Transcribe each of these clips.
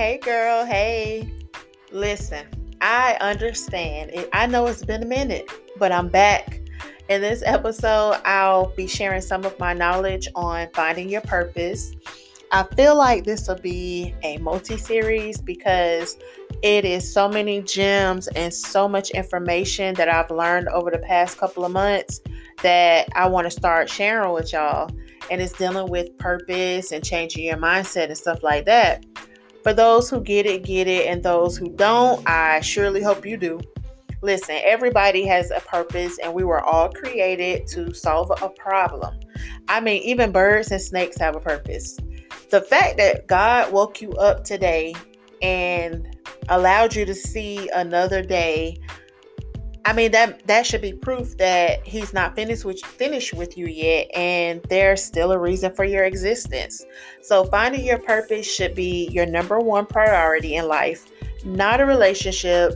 Hey, girl. Hey. Listen, I understand. I know it's been a minute, but I'm back. In this episode, I'll be sharing some of my knowledge on finding your purpose. I feel like this will be a multi series because it is so many gems and so much information that I've learned over the past couple of months that I want to start sharing with y'all. And it's dealing with purpose and changing your mindset and stuff like that. For those who get it, get it. And those who don't, I surely hope you do. Listen, everybody has a purpose, and we were all created to solve a problem. I mean, even birds and snakes have a purpose. The fact that God woke you up today and allowed you to see another day I mean that that should be proof that he's not finished with finished with you yet and there's still a reason for your existence. So finding your purpose should be your number one priority in life, not a relationship,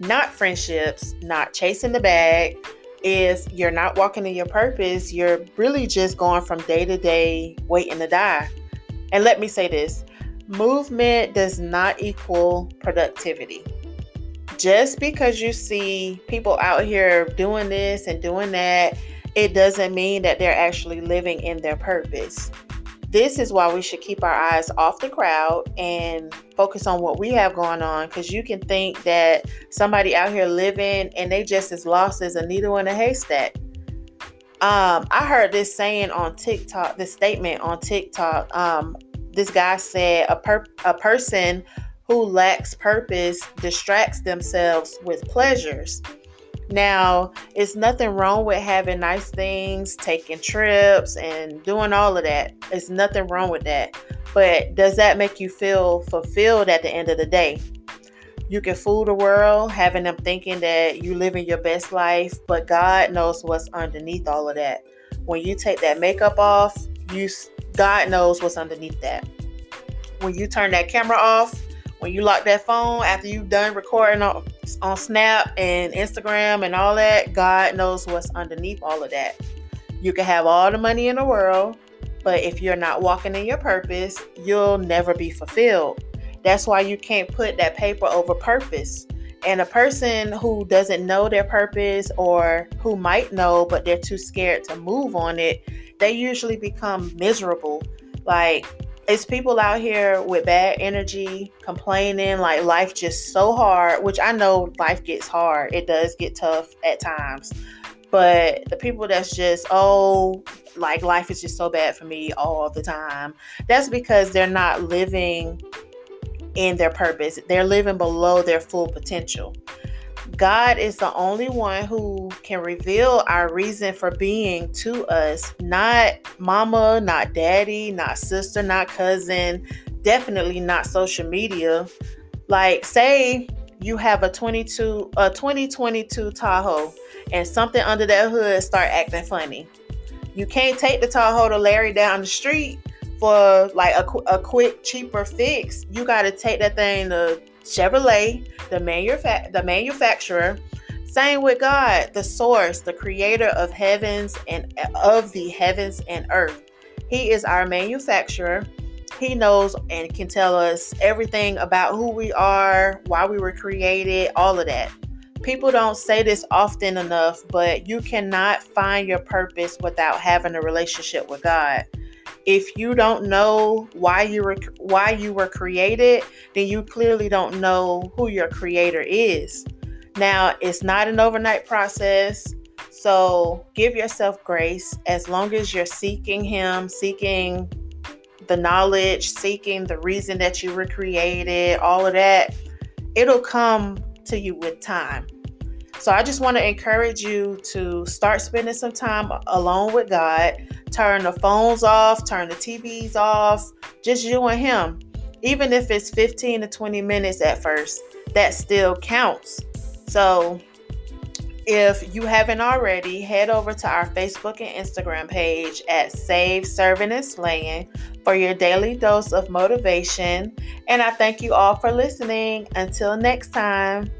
not friendships, not chasing the bag. If you're not walking in your purpose, you're really just going from day to day waiting to die. And let me say this, movement does not equal productivity just because you see people out here doing this and doing that, it doesn't mean that they're actually living in their purpose. This is why we should keep our eyes off the crowd and focus on what we have going on because you can think that somebody out here living and they just as lost as a needle in a haystack. Um, I heard this saying on TikTok, this statement on TikTok. Um, this guy said a per- a person who lacks purpose distracts themselves with pleasures. Now, it's nothing wrong with having nice things, taking trips, and doing all of that. It's nothing wrong with that. But does that make you feel fulfilled at the end of the day? You can fool the world, having them thinking that you're living your best life, but God knows what's underneath all of that. When you take that makeup off, you God knows what's underneath that. When you turn that camera off, when you lock that phone after you've done recording on, on Snap and Instagram and all that, God knows what's underneath all of that. You can have all the money in the world, but if you're not walking in your purpose, you'll never be fulfilled. That's why you can't put that paper over purpose. And a person who doesn't know their purpose or who might know but they're too scared to move on it, they usually become miserable. Like it's people out here with bad energy complaining like life just so hard which i know life gets hard. It does get tough at times. But the people that's just oh like life is just so bad for me all the time that's because they're not living in their purpose. They're living below their full potential God is the only one who can reveal our reason for being to us, not mama, not daddy, not sister, not cousin, definitely not social media. Like, say you have a 22 a 2022 Tahoe and something under that hood start acting funny. You can't take the Tahoe to Larry down the street for like a, a quick cheaper fix. You got to take that thing to Chevrolet, the, manufa- the manufacturer. Same with God, the source, the creator of heavens and of the heavens and earth. He is our manufacturer. He knows and can tell us everything about who we are, why we were created, all of that. People don't say this often enough, but you cannot find your purpose without having a relationship with God if you don't know why you were why you were created, then you clearly don't know who your creator is. Now, it's not an overnight process. So, give yourself grace as long as you're seeking him, seeking the knowledge, seeking the reason that you were created, all of that. It'll come to you with time. So I just want to encourage you to start spending some time alone with God. Turn the phones off, turn the TVs off, just you and Him. Even if it's 15 to 20 minutes at first, that still counts. So if you haven't already, head over to our Facebook and Instagram page at Saved Serving and Slaying for your daily dose of motivation. And I thank you all for listening. Until next time.